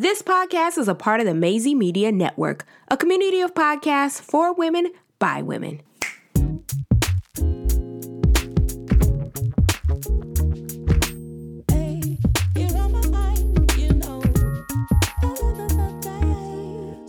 This podcast is a part of the Maisie Media Network, a community of podcasts for women by women.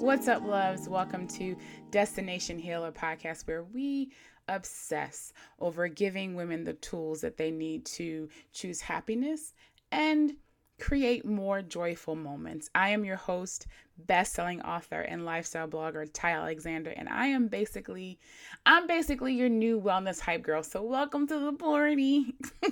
What's up, loves? Welcome to Destination Healer podcast, where we obsess over giving women the tools that they need to choose happiness and create more joyful moments. I am your host, best-selling author and lifestyle blogger Ty Alexander, and I am basically I'm basically your new wellness hype girl. So welcome to the party.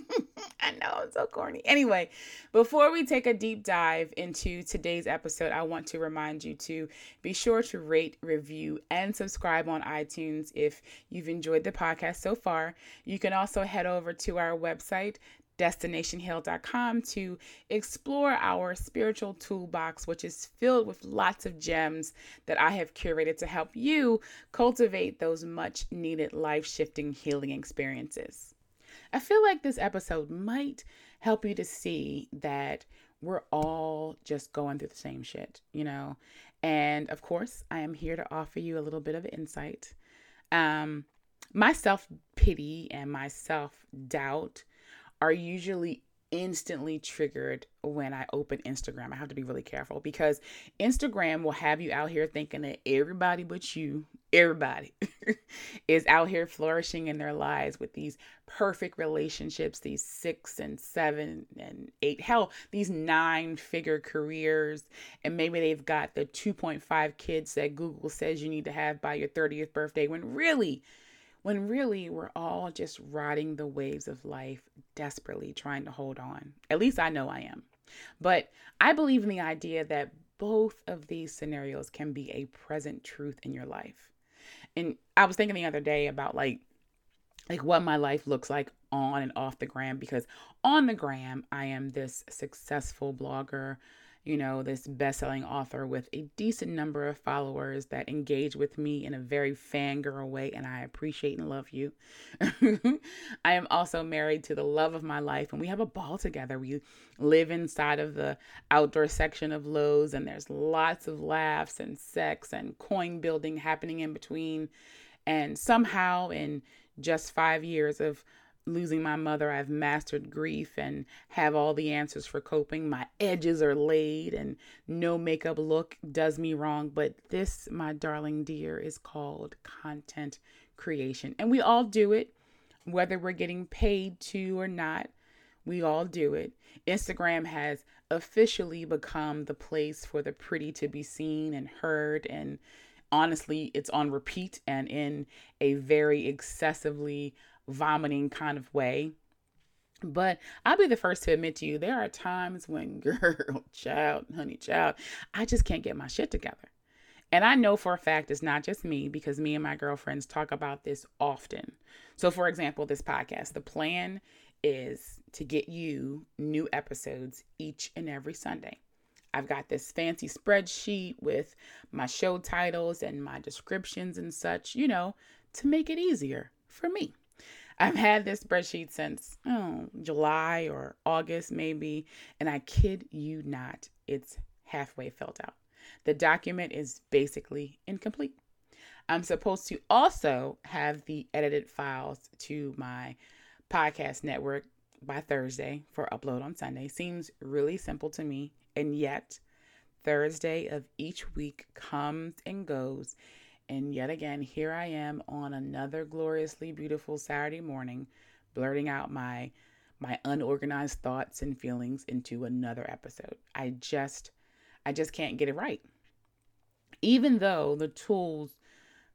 I know I'm so corny. Anyway, before we take a deep dive into today's episode, I want to remind you to be sure to rate, review, and subscribe on iTunes if you've enjoyed the podcast so far. You can also head over to our website destinationheal.com to explore our spiritual toolbox, which is filled with lots of gems that I have curated to help you cultivate those much needed life shifting healing experiences. I feel like this episode might help you to see that we're all just going through the same shit, you know? And of course, I am here to offer you a little bit of insight. Um, my self pity and my self doubt are usually instantly triggered when I open Instagram. I have to be really careful because Instagram will have you out here thinking that everybody but you, everybody, is out here flourishing in their lives with these perfect relationships, these six and seven and eight, hell, these nine figure careers. And maybe they've got the 2.5 kids that Google says you need to have by your 30th birthday when really, when really we're all just riding the waves of life, desperately trying to hold on. At least I know I am. But I believe in the idea that both of these scenarios can be a present truth in your life. And I was thinking the other day about like like what my life looks like on and off the gram because on the gram I am this successful blogger, you know, this best-selling author with a decent number of followers that engage with me in a very fangirl way, and I appreciate and love you. I am also married to the love of my life, and we have a ball together. We live inside of the outdoor section of Lowe's, and there's lots of laughs and sex and coin building happening in between. And somehow, in just five years of losing my mother, I've mastered grief and have all the answers for coping. My edges are laid and no makeup look does me wrong. But this, my darling dear, is called content creation. And we all do it, whether we're getting paid to or not. We all do it. Instagram has officially become the place for the pretty to be seen and heard. And honestly, it's on repeat and in a very excessively vomiting kind of way. But I'll be the first to admit to you, there are times when, girl, child, honey, child, I just can't get my shit together. And I know for a fact it's not just me because me and my girlfriends talk about this often. So, for example, this podcast, the plan is to get you new episodes each and every Sunday. I've got this fancy spreadsheet with my show titles and my descriptions and such, you know, to make it easier for me. I've had this spreadsheet since oh, July or August, maybe, and I kid you not, it's halfway filled out. The document is basically incomplete. I'm supposed to also have the edited files to my podcast network by Thursday for upload on Sunday. Seems really simple to me, and yet Thursday of each week comes and goes, and yet again, here I am on another gloriously beautiful Saturday morning, blurting out my my unorganized thoughts and feelings into another episode. I just I just can't get it right. Even though the tools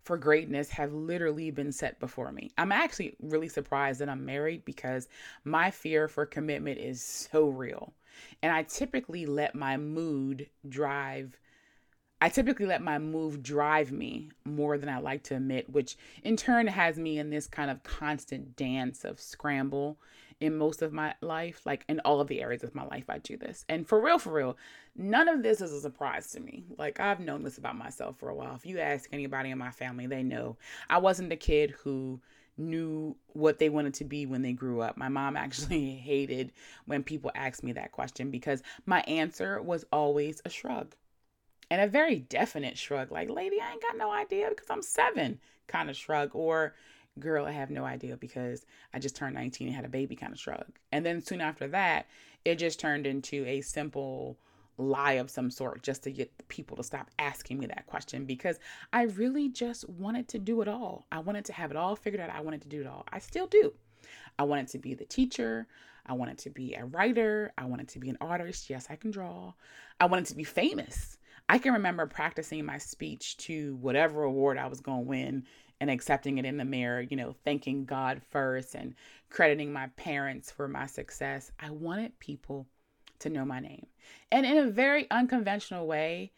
for greatness have literally been set before me. I'm actually really surprised that I'm married because my fear for commitment is so real. And I typically let my mood drive I typically let my move drive me more than I like to admit, which in turn has me in this kind of constant dance of scramble in most of my life. Like in all of the areas of my life, I do this. And for real, for real, none of this is a surprise to me. Like I've known this about myself for a while. If you ask anybody in my family, they know I wasn't the kid who knew what they wanted to be when they grew up. My mom actually hated when people asked me that question because my answer was always a shrug and a very definite shrug, like, lady, I ain't got no idea because I'm seven kind of shrug, or girl, I have no idea because I just turned 19 and had a baby kind of shrug. And then soon after that, it just turned into a simple lie of some sort just to get people to stop asking me that question because I really just wanted to do it all. I wanted to have it all figured out. I wanted to do it all. I still do. I wanted to be the teacher. I wanted to be a writer. I wanted to be an artist. Yes, I can draw. I wanted to be famous. I can remember practicing my speech to whatever award I was going to win and accepting it in the mirror, you know, thanking God first and crediting my parents for my success. I wanted people to know my name. And in a very unconventional way,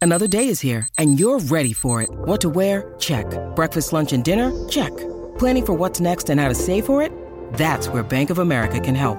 Another day is here and you're ready for it. What to wear? Check. Breakfast, lunch, and dinner? Check. Planning for what's next and how to save for it? That's where Bank of America can help.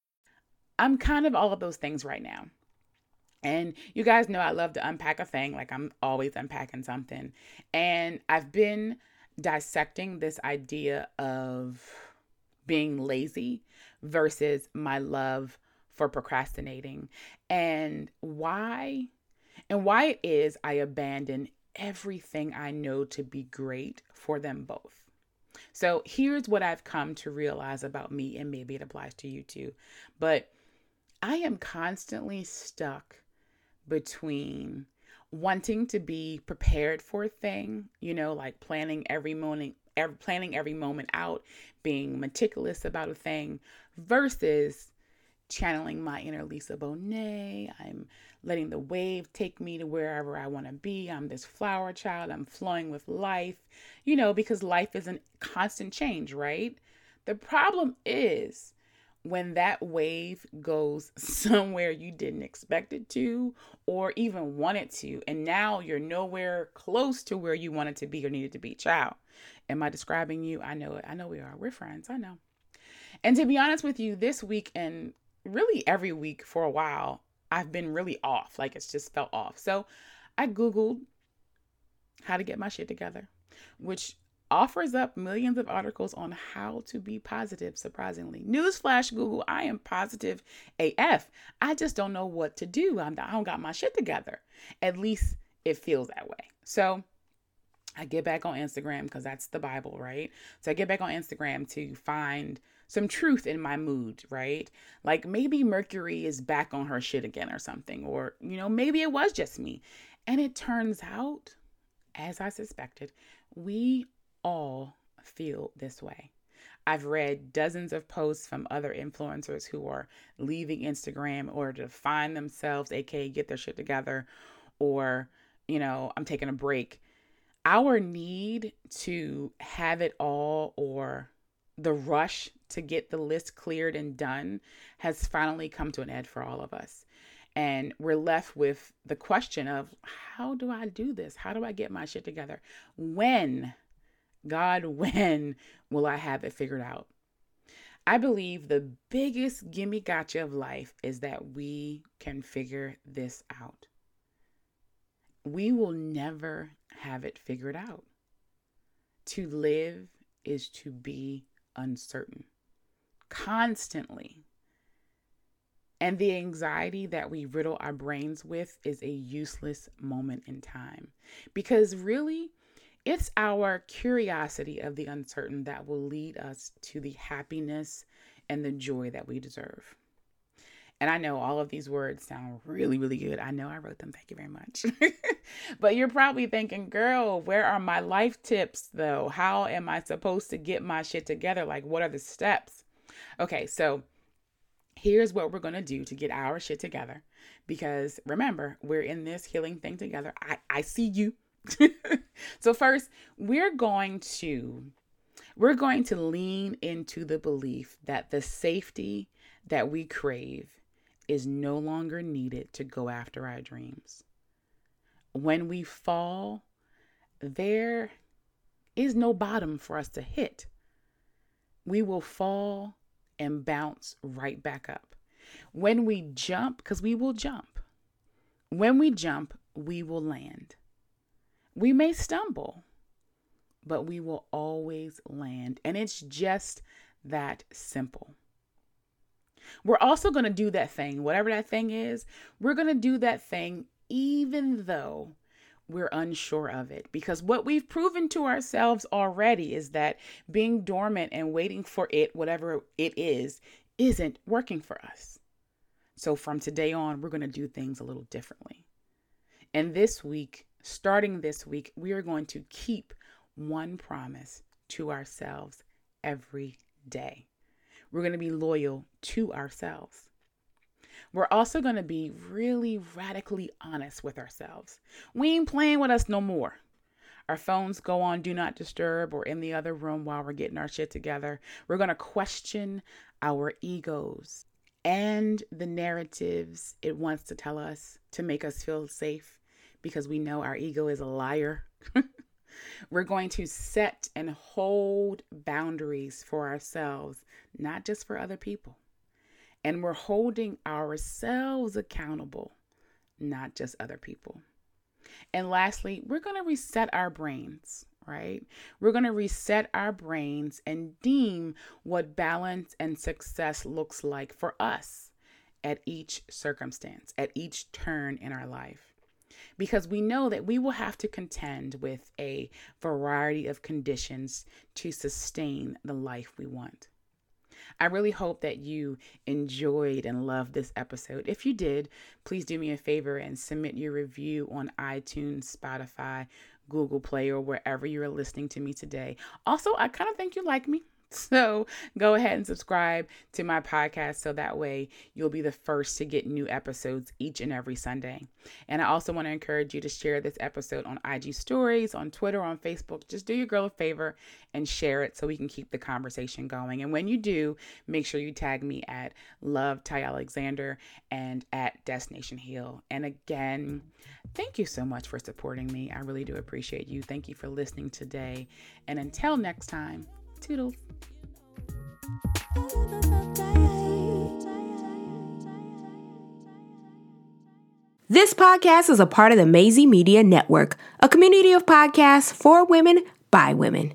I'm kind of all of those things right now. And you guys know I love to unpack a thing, like I'm always unpacking something. And I've been dissecting this idea of being lazy versus my love for procrastinating and why and why it is I abandon everything I know to be great for them both. So here's what I've come to realize about me, and maybe it applies to you too. But I am constantly stuck between wanting to be prepared for a thing, you know, like planning every moment, every, planning every moment out, being meticulous about a thing, versus channeling my inner Lisa Bonet. I'm letting the wave take me to wherever I want to be. I'm this flower child. I'm flowing with life, you know, because life is a constant change, right? The problem is when that wave goes somewhere you didn't expect it to or even want it to, and now you're nowhere close to where you wanted to be or needed to be, child. Am I describing you? I know it. I know we are. We're friends. I know. And to be honest with you, this week and really every week for a while, I've been really off. Like it's just felt off. So I Googled how to get my shit together, which offers up millions of articles on how to be positive, surprisingly. Newsflash, Google, I am positive AF. I just don't know what to do. I'm, I don't got my shit together. At least it feels that way. So I get back on Instagram because that's the Bible, right? So I get back on Instagram to find some truth in my mood, right? Like maybe Mercury is back on her shit again or something, or, you know, maybe it was just me. And it turns out, as I suspected, we all feel this way. I've read dozens of posts from other influencers who are leaving Instagram or to find themselves, aka get their shit together, or, you know, I'm taking a break. Our need to have it all or the rush to get the list cleared and done has finally come to an end for all of us. And we're left with the question of how do I do this? How do I get my shit together? When God, when will I have it figured out? I believe the biggest gimme gotcha of life is that we can figure this out. We will never have it figured out. To live is to be uncertain constantly. And the anxiety that we riddle our brains with is a useless moment in time. Because really, it's our curiosity of the uncertain that will lead us to the happiness and the joy that we deserve. And I know all of these words sound really, really good. I know I wrote them. Thank you very much. but you're probably thinking, girl, where are my life tips though? How am I supposed to get my shit together? Like, what are the steps? Okay, so here's what we're going to do to get our shit together. Because remember, we're in this healing thing together. I, I see you. so first, we're going to we're going to lean into the belief that the safety that we crave is no longer needed to go after our dreams. When we fall, there is no bottom for us to hit. We will fall and bounce right back up. When we jump, because we will jump, when we jump, we will land. We may stumble, but we will always land. And it's just that simple. We're also going to do that thing, whatever that thing is, we're going to do that thing even though we're unsure of it. Because what we've proven to ourselves already is that being dormant and waiting for it, whatever it is, isn't working for us. So from today on, we're going to do things a little differently. And this week, starting this week, we are going to keep one promise to ourselves every day. We're going to be loyal to ourselves. We're also going to be really radically honest with ourselves. We ain't playing with us no more. Our phones go on do not disturb or in the other room while we're getting our shit together. We're going to question our egos and the narratives it wants to tell us to make us feel safe because we know our ego is a liar. We're going to set and hold boundaries for ourselves, not just for other people. And we're holding ourselves accountable, not just other people. And lastly, we're going to reset our brains, right? We're going to reset our brains and deem what balance and success looks like for us at each circumstance, at each turn in our life because we know that we will have to contend with a variety of conditions to sustain the life we want. I really hope that you enjoyed and loved this episode. If you did, please do me a favor and submit your review on iTunes, Spotify, Google Play, or wherever you're listening to me today. Also, I kind of think you like me. So go ahead and subscribe to my podcast so that way you'll be the first to get new episodes each and every Sunday. And I also want to encourage you to share this episode on IG stories, on Twitter, on Facebook. Just do your girl a favor and share it so we can keep the conversation going. And when you do, make sure you tag me at Love Ty Alexander and at Destination Heal. And again, thank you so much for supporting me. I really do appreciate you. Thank you for listening today. And until next time, Toodles. This podcast is a part of the Maisie Media Network, a community of podcasts for women by women.